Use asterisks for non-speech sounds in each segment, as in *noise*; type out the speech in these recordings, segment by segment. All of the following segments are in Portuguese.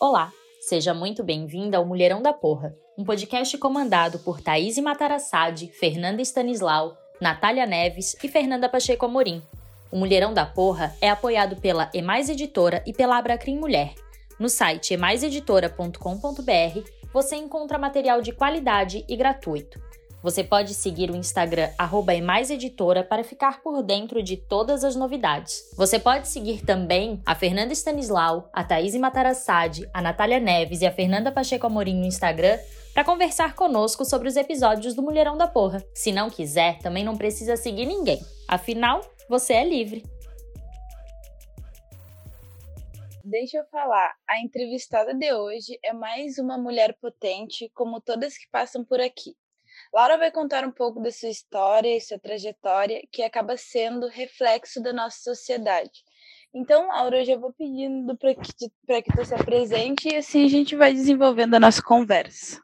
Olá, seja muito bem-vinda ao Mulherão da Porra, um podcast comandado por Thaís Matarassade, Fernanda Stanislau, Natália Neves e Fernanda Pacheco Amorim. O Mulherão da Porra é apoiado pela Emais Editora e pela Abracrim Mulher. No site emaiseditora.com.br você encontra material de qualidade e gratuito. Você pode seguir o Instagram @emaiseditora para ficar por dentro de todas as novidades. Você pode seguir também a Fernanda Stanislau, a Thaís Matarassade, a Natália Neves e a Fernanda Pacheco Amorim no Instagram para conversar conosco sobre os episódios do Mulherão da Porra. Se não quiser, também não precisa seguir ninguém. Afinal, você é livre. Deixa eu falar, a entrevistada de hoje é mais uma mulher potente, como todas que passam por aqui. Laura vai contar um pouco da sua história e sua trajetória, que acaba sendo reflexo da nossa sociedade. Então, Laura, eu já vou pedindo para que, que tu se apresente e assim a gente vai desenvolvendo a nossa conversa.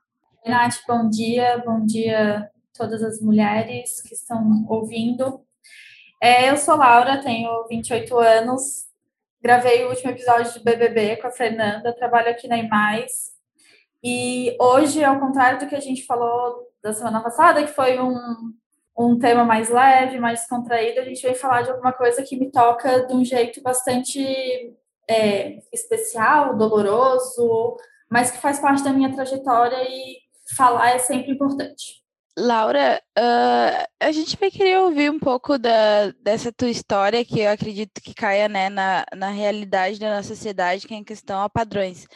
Nath, bom dia, bom dia a todas as mulheres que estão ouvindo. É, eu sou Laura, tenho 28 anos, gravei o último episódio de BBB com a Fernanda, trabalho aqui na IMAIS. E hoje, ao contrário do que a gente falou da semana passada, que foi um, um tema mais leve, mais descontraído, a gente vai falar de alguma coisa que me toca de um jeito bastante é, especial, doloroso, mas que faz parte da minha trajetória e falar é sempre importante. Laura, uh, a gente vai querer ouvir um pouco da, dessa tua história, que eu acredito que caia né, na, na realidade da nossa sociedade, que é em questão a padrões.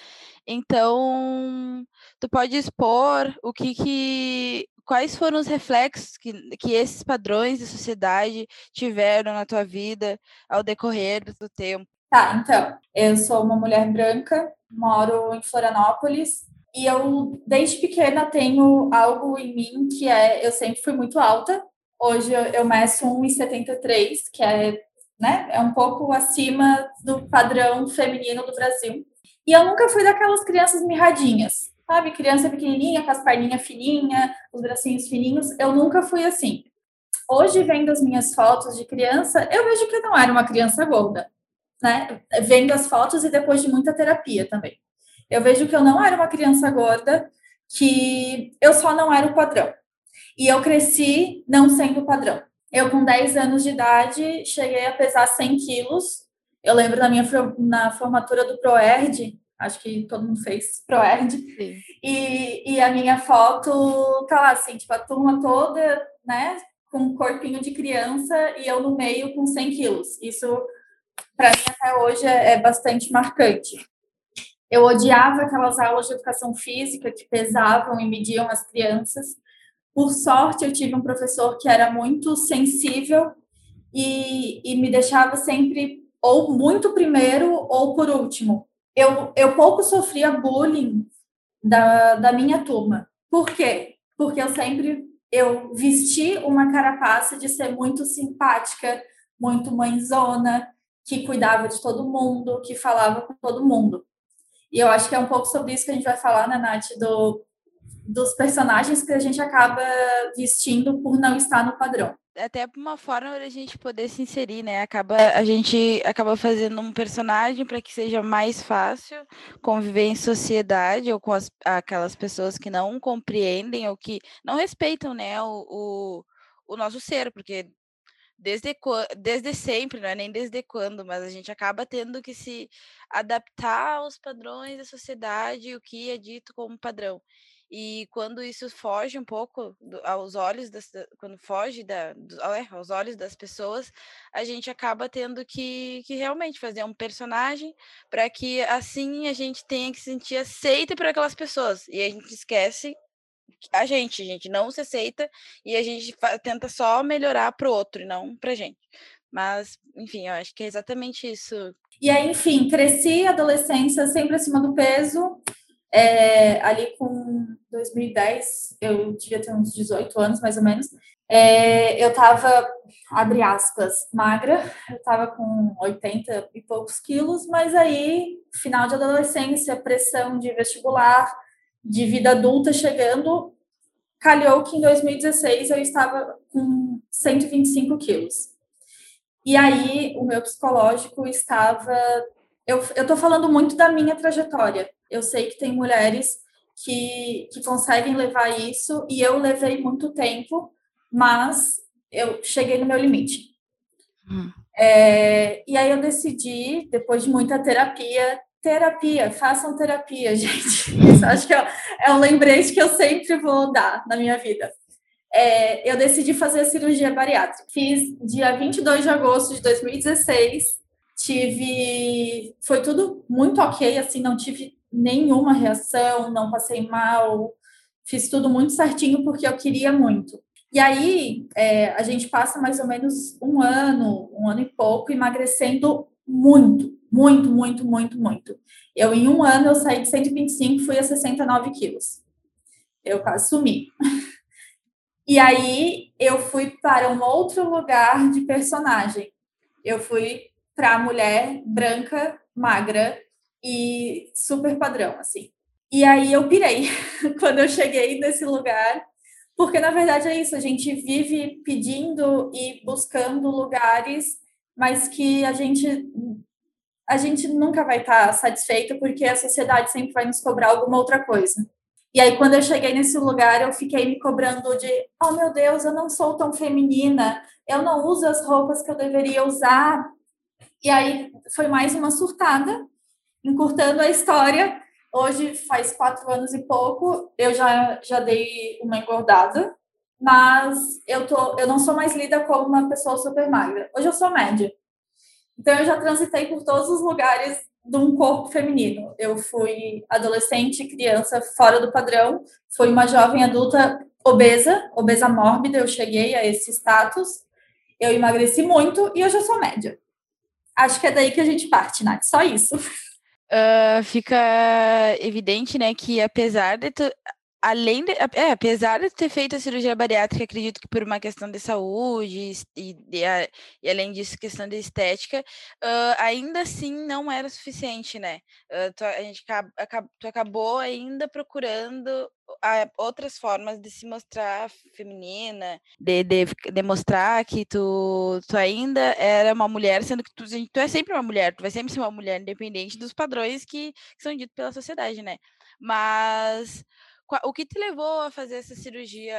Então, tu pode expor o que, que quais foram os reflexos que, que esses padrões da sociedade tiveram na tua vida ao decorrer do tempo? Tá, então, eu sou uma mulher branca, moro em Florianópolis e eu desde pequena tenho algo em mim que é eu sempre fui muito alta. Hoje eu, eu meço 1,73, que é, né, é um pouco acima do padrão feminino do Brasil. E eu nunca fui daquelas crianças mirradinhas, sabe? Criança pequenininha, com as perninhas fininhas, os bracinhos fininhos. Eu nunca fui assim. Hoje, vendo as minhas fotos de criança, eu vejo que eu não era uma criança gorda, né? Vendo as fotos e depois de muita terapia também. Eu vejo que eu não era uma criança gorda, que eu só não era o padrão. E eu cresci não sendo o padrão. Eu, com 10 anos de idade, cheguei a pesar 100 quilos eu lembro na minha na formatura do ProErd, acho que todo mundo fez ProErd, e, e a minha foto tá lá, assim, tipo, a turma toda, né, com um corpinho de criança e eu no meio com 100 quilos. Isso, para mim, até hoje é, é bastante marcante. Eu odiava aquelas aulas de educação física que pesavam e mediam as crianças. Por sorte, eu tive um professor que era muito sensível e, e me deixava sempre ou muito primeiro ou por último. Eu, eu pouco sofria bullying da, da minha turma. Por quê? Porque eu sempre eu vesti uma carapaça de ser muito simpática, muito mãezona, que cuidava de todo mundo, que falava com todo mundo. E eu acho que é um pouco sobre isso que a gente vai falar, né, Nath, do, dos personagens que a gente acaba vestindo por não estar no padrão até uma forma da gente poder se inserir, né? Acaba, a gente acaba fazendo um personagem para que seja mais fácil conviver em sociedade ou com as, aquelas pessoas que não compreendem ou que não respeitam, né, o, o, o nosso ser, porque desde, desde sempre, não é nem desde quando, mas a gente acaba tendo que se adaptar aos padrões da sociedade, o que é dito como padrão. E quando isso foge um pouco aos olhos, das, quando foge da, é, aos olhos das pessoas, a gente acaba tendo que, que realmente fazer um personagem para que assim a gente tenha que se sentir aceita por aquelas pessoas. E a gente esquece a gente, a gente não se aceita e a gente tenta só melhorar para o outro e não para gente. Mas, enfim, eu acho que é exatamente isso. E aí, enfim, cresci, adolescência sempre acima do peso, é, ali com 2010, eu devia ter uns 18 anos, mais ou menos, é, eu estava, abre aspas, magra, eu estava com 80 e poucos quilos, mas aí, final de adolescência, pressão de vestibular, de vida adulta chegando, calhou que em 2016 eu estava com 125 quilos. E aí, o meu psicológico estava eu, tô falando muito da minha trajetória. Eu sei que tem mulheres que, que conseguem levar isso, e eu levei muito tempo, mas eu cheguei no meu limite. Hum. É, e aí eu decidi, depois de muita terapia, terapia, façam terapia, *laughs* gente. Isso acho que é, é um lembrete que eu sempre vou dar na minha vida. É, eu decidi fazer a cirurgia bariátrica. Fiz dia 22 de agosto de 2016. Tive. Foi tudo muito ok, assim, não tive nenhuma reação, não passei mal. Fiz tudo muito certinho porque eu queria muito. E aí, é, a gente passa mais ou menos um ano, um ano e pouco, emagrecendo muito, muito, muito, muito, muito. Eu, em um ano, eu saí de 125 fui a 69 quilos. Eu quase sumi. E aí, eu fui para um outro lugar de personagem. Eu fui para mulher branca, magra e super padrão, assim. E aí, eu pirei *laughs* quando eu cheguei nesse lugar porque, na verdade, é isso, a gente vive pedindo e buscando lugares, mas que a gente a gente nunca vai estar satisfeita porque a sociedade sempre vai nos cobrar alguma outra coisa. E aí, quando eu cheguei nesse lugar, eu fiquei me cobrando de: oh meu Deus, eu não sou tão feminina, eu não uso as roupas que eu deveria usar. E aí foi mais uma surtada, encurtando a história. Hoje faz quatro anos e pouco, eu já, já dei uma engordada, mas eu, tô, eu não sou mais lida como uma pessoa super magra. Hoje eu sou média. Então eu já transitei por todos os lugares de um corpo feminino. Eu fui adolescente, criança fora do padrão, fui uma jovem adulta obesa, obesa mórbida, eu cheguei a esse status. Eu emagreci muito e hoje eu sou média. Acho que é daí que a gente parte, Nath. Só isso. uh, fica evidente, né, que apesar de tu, além de, é, apesar de ter feito a cirurgia bariátrica, acredito que por uma questão de saúde e, e, a, e além disso, questão de estética, uh, ainda assim não era suficiente, né? Uh, tu, a gente tu acabou ainda procurando a, outras formas de se mostrar feminina, de, de, de, mostrar que tu, tu ainda era uma mulher, sendo que tu, tu é sempre uma mulher, tu vai sempre ser uma mulher, independente dos padrões que, que são ditos pela sociedade, né? Mas o que te levou a fazer essa cirurgia,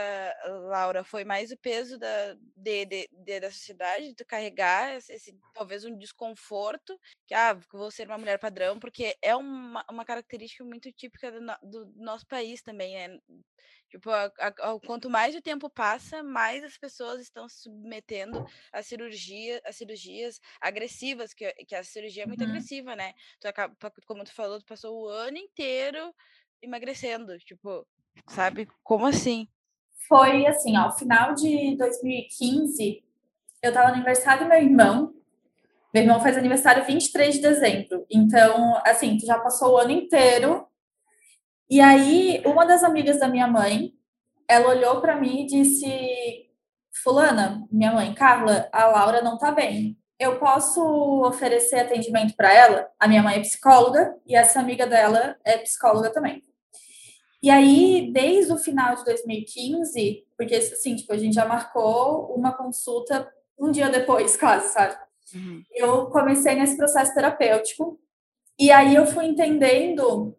Laura? Foi mais o peso da, de, de, de, da sociedade, de carregar esse, talvez um desconforto, que ah, vou ser uma mulher padrão, porque é uma, uma característica muito típica do, do nosso país também, né? Tipo, a, a, quanto mais o tempo passa, mais as pessoas estão se submetendo a cirurgia, a cirurgias agressivas, que, que a cirurgia é muito uhum. agressiva, né? Tu, como tu falou, tu passou o ano inteiro emagrecendo, tipo, sabe? Como assim? Foi assim, ó, final de 2015, eu tava no aniversário do meu irmão. Meu irmão faz aniversário 23 de dezembro. Então, assim, tu já passou o ano inteiro. E aí, uma das amigas da minha mãe, ela olhou para mim e disse: Fulana, minha mãe, Carla, a Laura não tá bem. Eu posso oferecer atendimento para ela? A minha mãe é psicóloga e essa amiga dela é psicóloga também. E aí, desde o final de 2015, porque assim, tipo, a gente já marcou uma consulta um dia depois, *laughs* quase, sabe? Uhum. Eu comecei nesse processo terapêutico. E aí eu fui entendendo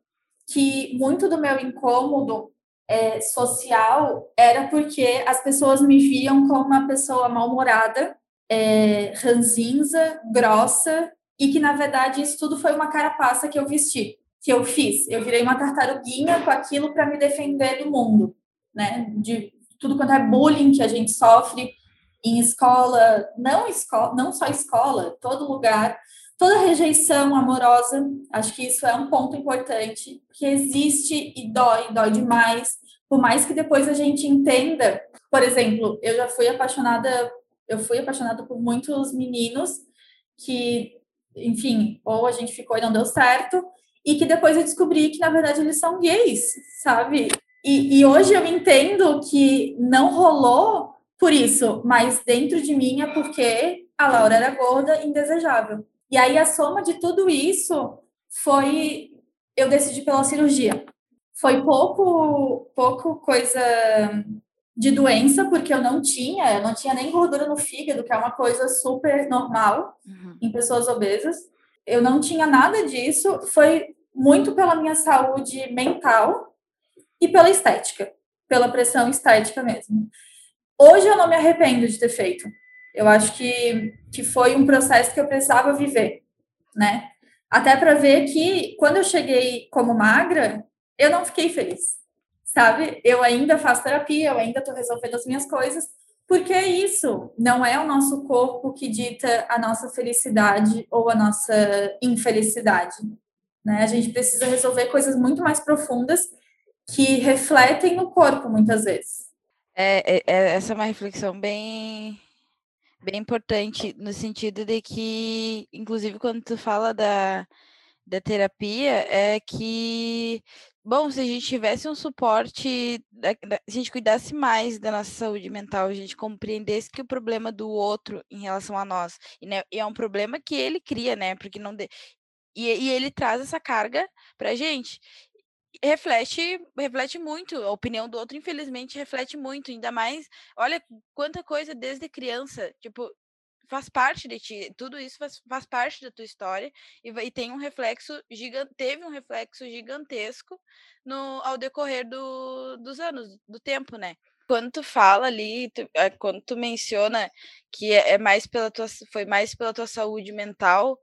que muito do meu incômodo é, social era porque as pessoas me viam como uma pessoa mal-humorada, é, ranzinza, grossa, e que na verdade isso tudo foi uma carapaça que eu vesti que eu fiz. Eu virei uma tartaruguinha com aquilo para me defender do mundo, né? De tudo quanto é bullying que a gente sofre em escola, não escola, não só escola, todo lugar, toda rejeição amorosa. Acho que isso é um ponto importante que existe e dói, dói demais. Por mais que depois a gente entenda, por exemplo, eu já fui apaixonada, eu fui apaixonada por muitos meninos que, enfim, ou a gente ficou e não deu certo, e que depois eu descobri que, na verdade, eles são gays, sabe? E, e hoje eu entendo que não rolou por isso, mas dentro de mim é porque a Laura era gorda, indesejável. E aí a soma de tudo isso foi eu decidi pela cirurgia. Foi pouco pouco coisa de doença, porque eu não tinha, eu não tinha nem gordura no fígado, que é uma coisa super normal uhum. em pessoas obesas. Eu não tinha nada disso, foi muito pela minha saúde mental e pela estética, pela pressão estética mesmo. Hoje eu não me arrependo de ter feito. Eu acho que, que foi um processo que eu precisava viver, né? Até para ver que quando eu cheguei como magra, eu não fiquei feliz, sabe? Eu ainda faço terapia, eu ainda estou resolvendo as minhas coisas, porque é isso, não é o nosso corpo que dita a nossa felicidade ou a nossa infelicidade. Né? A gente precisa resolver coisas muito mais profundas que refletem no corpo, muitas vezes. É, é, é, essa é uma reflexão bem, bem importante, no sentido de que, inclusive, quando tu fala da, da terapia, é que Bom, se a gente tivesse um suporte, se a gente cuidasse mais da nossa saúde mental, a gente compreendesse que o problema do outro em relação a nós, e, né, e é um problema que ele cria, né? Porque não de... e, e ele traz essa carga pra gente. Reflete, reflete muito, a opinião do outro, infelizmente, reflete muito, ainda mais, olha quanta coisa desde criança, tipo, faz parte de ti, tudo isso faz, faz parte da tua história e, e tem um reflexo gigante, teve um reflexo gigantesco no ao decorrer do, dos anos, do tempo, né? Quando tu fala ali, tu, é, quando tu menciona que é, é mais pela tua, foi mais pela tua saúde mental,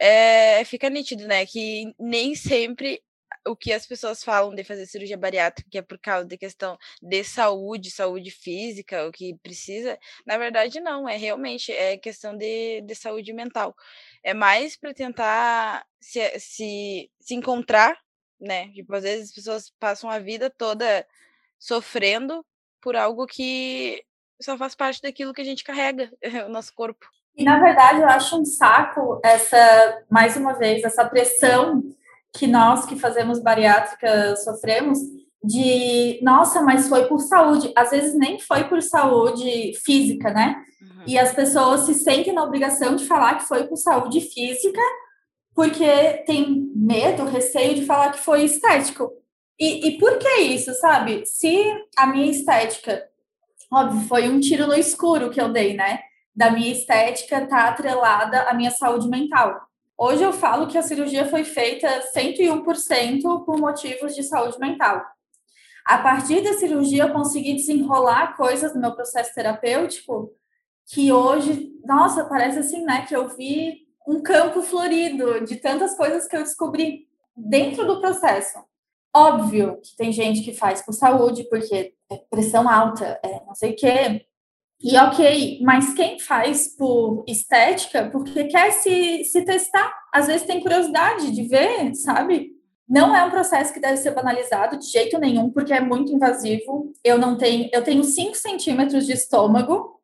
é, fica nítido, né? Que nem sempre o que as pessoas falam de fazer cirurgia bariátrica, que é por causa da questão de saúde, saúde física, o que precisa, na verdade não, é realmente é questão de, de saúde mental. É mais para tentar se, se, se encontrar, né? Tipo, às vezes as pessoas passam a vida toda sofrendo por algo que só faz parte daquilo que a gente carrega, *laughs* o nosso corpo. E na verdade eu acho um saco essa, mais uma vez, essa pressão que nós que fazemos bariátrica sofremos de, nossa, mas foi por saúde. Às vezes nem foi por saúde física, né? Uhum. E as pessoas se sentem na obrigação de falar que foi por saúde física, porque tem medo, receio de falar que foi estético. E, e por que isso, sabe? Se a minha estética, óbvio, foi um tiro no escuro que eu dei, né? Da minha estética tá atrelada à minha saúde mental. Hoje eu falo que a cirurgia foi feita 101% por motivos de saúde mental. A partir da cirurgia, eu consegui desenrolar coisas no meu processo terapêutico que hoje, nossa, parece assim, né? Que eu vi um campo florido de tantas coisas que eu descobri dentro do processo. Óbvio que tem gente que faz por saúde, porque é pressão alta, é não sei o quê, e ok, mas quem faz por estética, porque quer se, se testar, às vezes tem curiosidade de ver, sabe? Não é um processo que deve ser banalizado de jeito nenhum, porque é muito invasivo. Eu não tenho, eu tenho 5 centímetros de estômago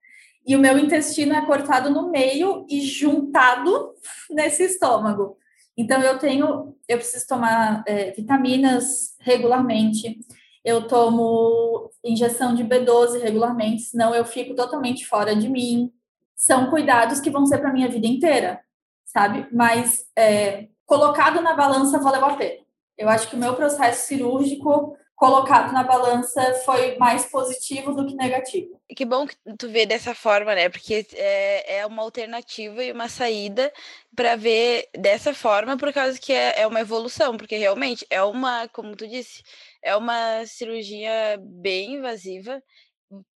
e o meu intestino é cortado no meio e juntado *laughs* nesse estômago. Então eu tenho, eu preciso tomar é, vitaminas regularmente eu tomo injeção de B12 regularmente, senão eu fico totalmente fora de mim. São cuidados que vão ser para minha vida inteira, sabe? Mas é, colocado na balança valeu a pena. Eu acho que o meu processo cirúrgico colocado na balança foi mais positivo do que negativo. Que bom que tu vê dessa forma, né? Porque é, é uma alternativa e uma saída para ver dessa forma, por causa que é, é uma evolução, porque realmente é uma, como tu disse, é uma cirurgia bem invasiva,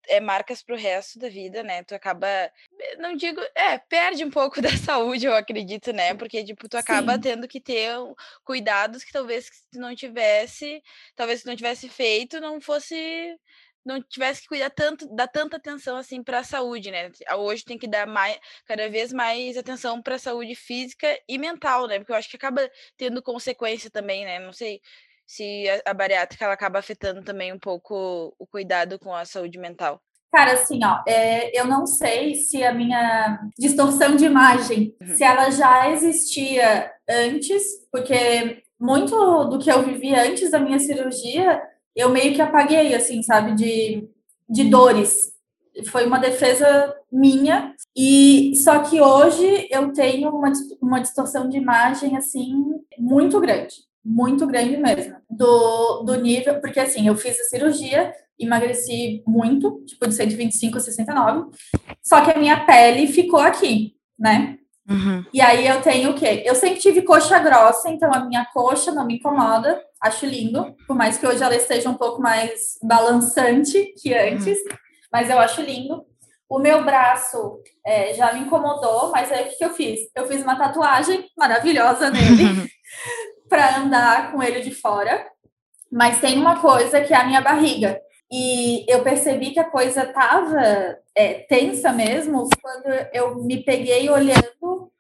é marcas para o resto da vida, né? Tu acaba, não digo, é, perde um pouco *laughs* da saúde, eu acredito, né? Porque, tipo, tu acaba Sim. tendo que ter cuidados que talvez se tu não tivesse, talvez se não tivesse feito, não fosse não tivesse que cuidar tanto, dar tanta atenção assim para a saúde, né? Hoje tem que dar mais, cada vez mais atenção para a saúde física e mental, né? Porque eu acho que acaba tendo consequência também, né? Não sei se a, bariátrica ela acaba afetando também um pouco o cuidado com a saúde mental. Cara, assim, ó, é, eu não sei se a minha distorção de imagem, uhum. se ela já existia antes, porque muito do que eu vivi antes da minha cirurgia, eu meio que apaguei, assim, sabe, de, de dores. Foi uma defesa minha, e só que hoje eu tenho uma, uma distorção de imagem, assim, muito grande muito grande mesmo. Do, do nível, porque assim, eu fiz a cirurgia, emagreci muito, tipo de 125 a 69, só que a minha pele ficou aqui, né? Uhum. E aí eu tenho o quê? Eu sempre tive coxa grossa, então a minha coxa não me incomoda, acho lindo, por mais que hoje ela esteja um pouco mais balançante que antes, uhum. mas eu acho lindo. O meu braço é, já me incomodou, mas aí o que, que eu fiz? Eu fiz uma tatuagem maravilhosa nele *laughs* para andar com ele de fora. Mas tem uma coisa que é a minha barriga. E eu percebi que a coisa estava é, tensa mesmo quando eu me peguei olhando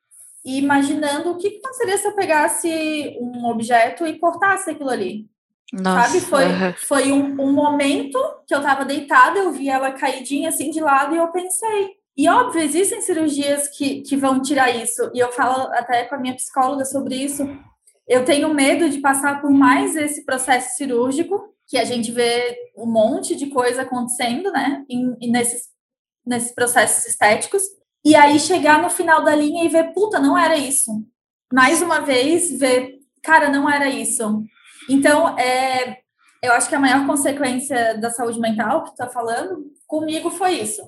e imaginando o que aconteceria se eu pegasse um objeto e cortasse aquilo ali. Nossa, Sabe? Foi, foi um, um momento que eu estava deitada, eu vi ela caidinha assim de lado e eu pensei. E óbvio, existem cirurgias que, que vão tirar isso. E eu falo até com a minha psicóloga sobre isso. Eu tenho medo de passar por mais esse processo cirúrgico, que a gente vê um monte de coisa acontecendo, né? Nesses, nesses processos estéticos. E aí chegar no final da linha e ver, puta, não era isso. Mais uma vez, ver, cara, não era isso. Então, é, eu acho que a maior consequência da saúde mental que tu tá falando, comigo foi isso.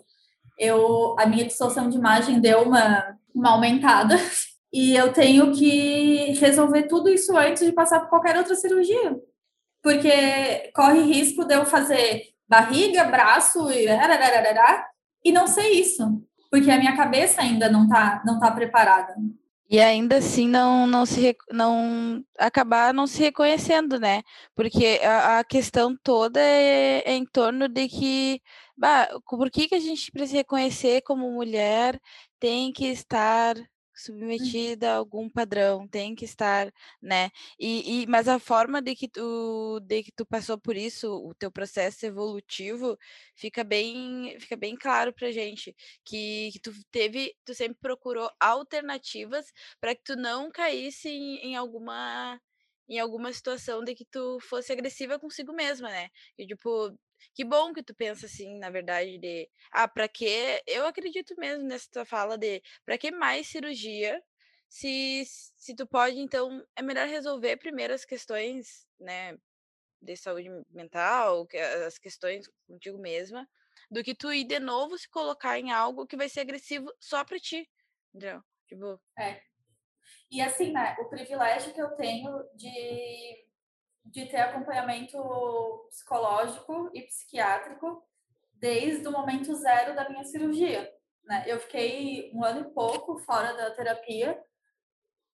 Eu, a minha distorção de imagem deu uma, uma aumentada e eu tenho que resolver tudo isso antes de passar por qualquer outra cirurgia. Porque corre risco de eu fazer barriga, braço e e não sei isso, porque a minha cabeça ainda não tá não tá preparada. E ainda assim não, não se não acabar não se reconhecendo, né? Porque a, a questão toda é, é, em torno de que bah, por que, que a gente precisa reconhecer como mulher tem que estar submetida a algum padrão, tem que estar, né? E, e, mas a forma de que tu de que tu passou por isso, o teu processo evolutivo, fica bem fica bem claro pra gente que, que tu teve, tu sempre procurou alternativas para que tu não caísse em, em alguma em alguma situação de que tu fosse agressiva consigo mesma, né? E tipo, que bom que tu pensa assim, na verdade, de ah, para que eu acredito mesmo nessa tua fala de para que mais cirurgia? Se se tu pode, então é melhor resolver primeiro as questões, né, de saúde mental, as questões contigo mesma, do que tu ir de novo se colocar em algo que vai ser agressivo só para ti. Entendeu? Tipo, é. E assim, né, o privilégio que eu tenho de, de ter acompanhamento psicológico e psiquiátrico desde o momento zero da minha cirurgia. Né? Eu fiquei um ano e pouco fora da terapia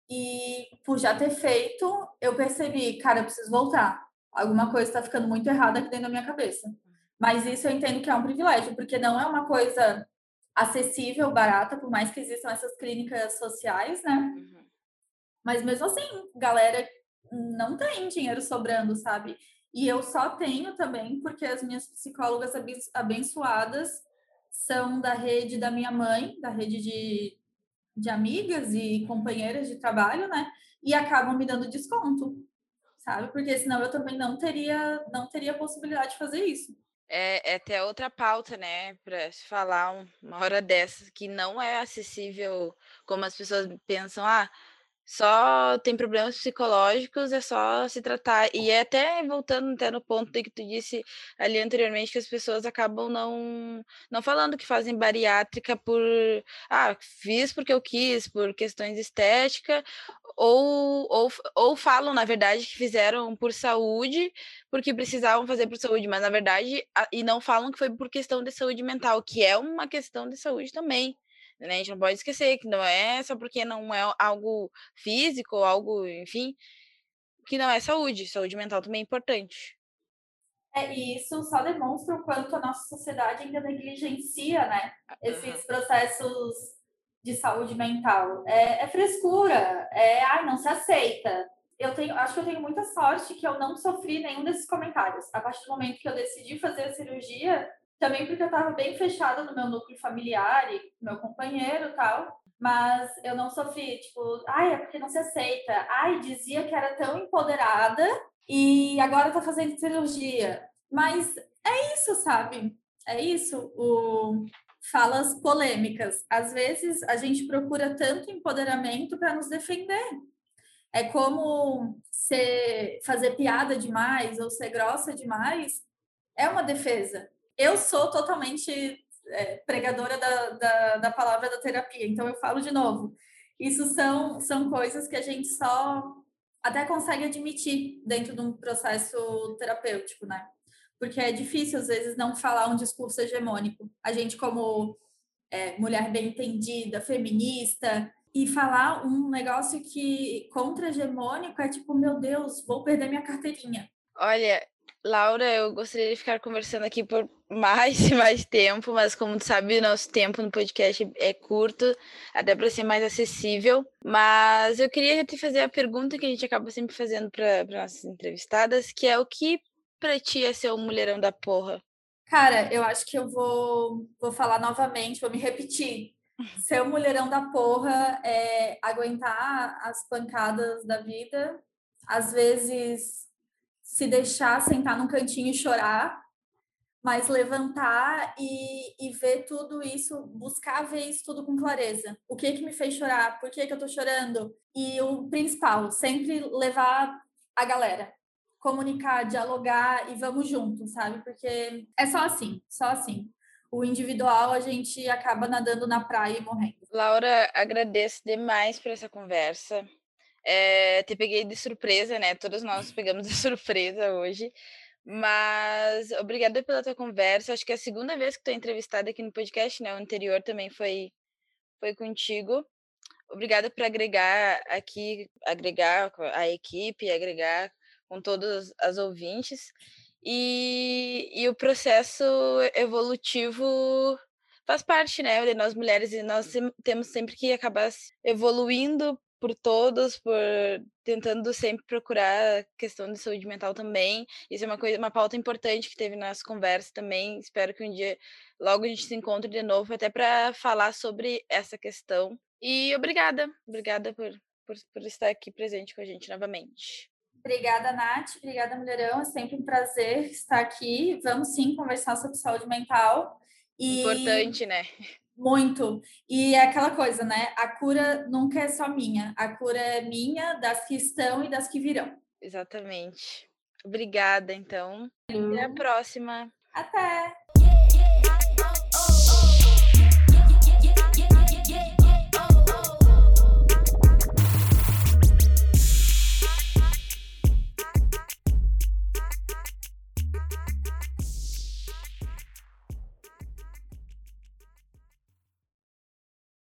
e por já ter feito, eu percebi, cara, eu preciso voltar. Alguma coisa está ficando muito errada aqui dentro da minha cabeça. Mas isso eu entendo que é um privilégio, porque não é uma coisa acessível, barata, por mais que existam essas clínicas sociais, né? Uhum. Mas mesmo assim, galera não tem dinheiro sobrando, sabe? E eu só tenho também porque as minhas psicólogas abençoadas são da rede da minha mãe, da rede de, de amigas e companheiras de trabalho, né? E acabam me dando desconto, sabe? Porque senão eu também não teria, não teria possibilidade de fazer isso. É, é até outra pauta, né, para falar uma hora dessas, que não é acessível como as pessoas pensam, ah, só tem problemas psicológicos, é só se tratar. E é até voltando até no ponto que tu disse ali anteriormente, que as pessoas acabam não, não falando que fazem bariátrica por ah, fiz porque eu quis, por questões estéticas, ou, ou, ou falam, na verdade, que fizeram por saúde, porque precisavam fazer por saúde, mas na verdade, e não falam que foi por questão de saúde mental, que é uma questão de saúde também. Né? A gente não pode esquecer que não é só porque não é algo físico, algo, enfim, que não é saúde. Saúde mental também é importante. É, e isso só demonstra o quanto a nossa sociedade ainda negligencia, né? Esses processos de saúde mental. É, é, frescura, é, ai, não se aceita. Eu tenho, acho que eu tenho muita sorte que eu não sofri nenhum desses comentários. A partir do momento que eu decidi fazer a cirurgia, também porque eu estava bem fechada no meu núcleo familiar e meu companheiro tal. Mas eu não sofri, tipo, ai, é porque não se aceita. Ai, dizia que era tão empoderada e agora tá fazendo cirurgia. Mas é isso, sabe? É isso. O falas polêmicas. Às vezes a gente procura tanto empoderamento para nos defender. É como ser, fazer piada demais ou ser grossa demais é uma defesa eu sou totalmente é, pregadora da, da, da, palavra da terapia, então eu falo de novo. Isso são, são coisas que a gente só até consegue admitir dentro de um processo terapêutico, né? Porque é difícil, às vezes, não falar um discurso hegemônico. A gente, como é, mulher bem entendida, feminista, e falar um negócio que contra-hegemônico é tipo, meu Deus, vou perder minha carteirinha. Olha, Laura, eu gostaria de ficar conversando aqui por mais *laughs* e mais tempo, mas como tu sabe, nosso tempo no podcast é curto, até para ser mais acessível. Mas eu queria te fazer a pergunta que a gente acaba sempre fazendo para nossas entrevistadas, que é o que para ti é ser um mulherão da porra? Cara, eu acho que eu vou, vou falar novamente, vou me repetir. *laughs* Ser um mulherão da porra é aguentar as pancadas da vida, às vezes se deixar sentar num cantinho e chorar, mas levantar e, e ver tudo isso, buscar ver isso tudo com clareza. O que que me fez chorar? Por que que eu tô chorando? E o principal, sempre levar a galera. Comunicar, dialogar e vamos juntos, sabe? Porque é só assim, só assim. O individual a gente acaba nadando na praia e morrendo. Laura, agradeço demais por essa conversa. É, te peguei de surpresa, né? Todos nós pegamos de *laughs* surpresa hoje. Mas obrigada pela tua conversa. Acho que é a segunda vez que tu é entrevistada aqui no podcast, né? O anterior também foi, foi contigo. Obrigada por agregar aqui, agregar a equipe, agregar com todos as ouvintes. E, e o processo evolutivo faz parte, né, de nós mulheres, e nós temos sempre que acabar evoluindo por todos, por tentando sempre procurar questão de saúde mental também. Isso é uma coisa, uma pauta importante que teve nas conversas também. Espero que um dia logo a gente se encontre de novo até para falar sobre essa questão. E obrigada, obrigada por, por, por estar aqui presente com a gente novamente. Obrigada, Nath. Obrigada, Mulherão. É sempre um prazer estar aqui. Vamos sim conversar sobre saúde mental. E... Importante, né? Muito. E é aquela coisa, né? A cura nunca é só minha. A cura é minha, das que estão e das que virão. Exatamente. Obrigada, então. Até a próxima. Até.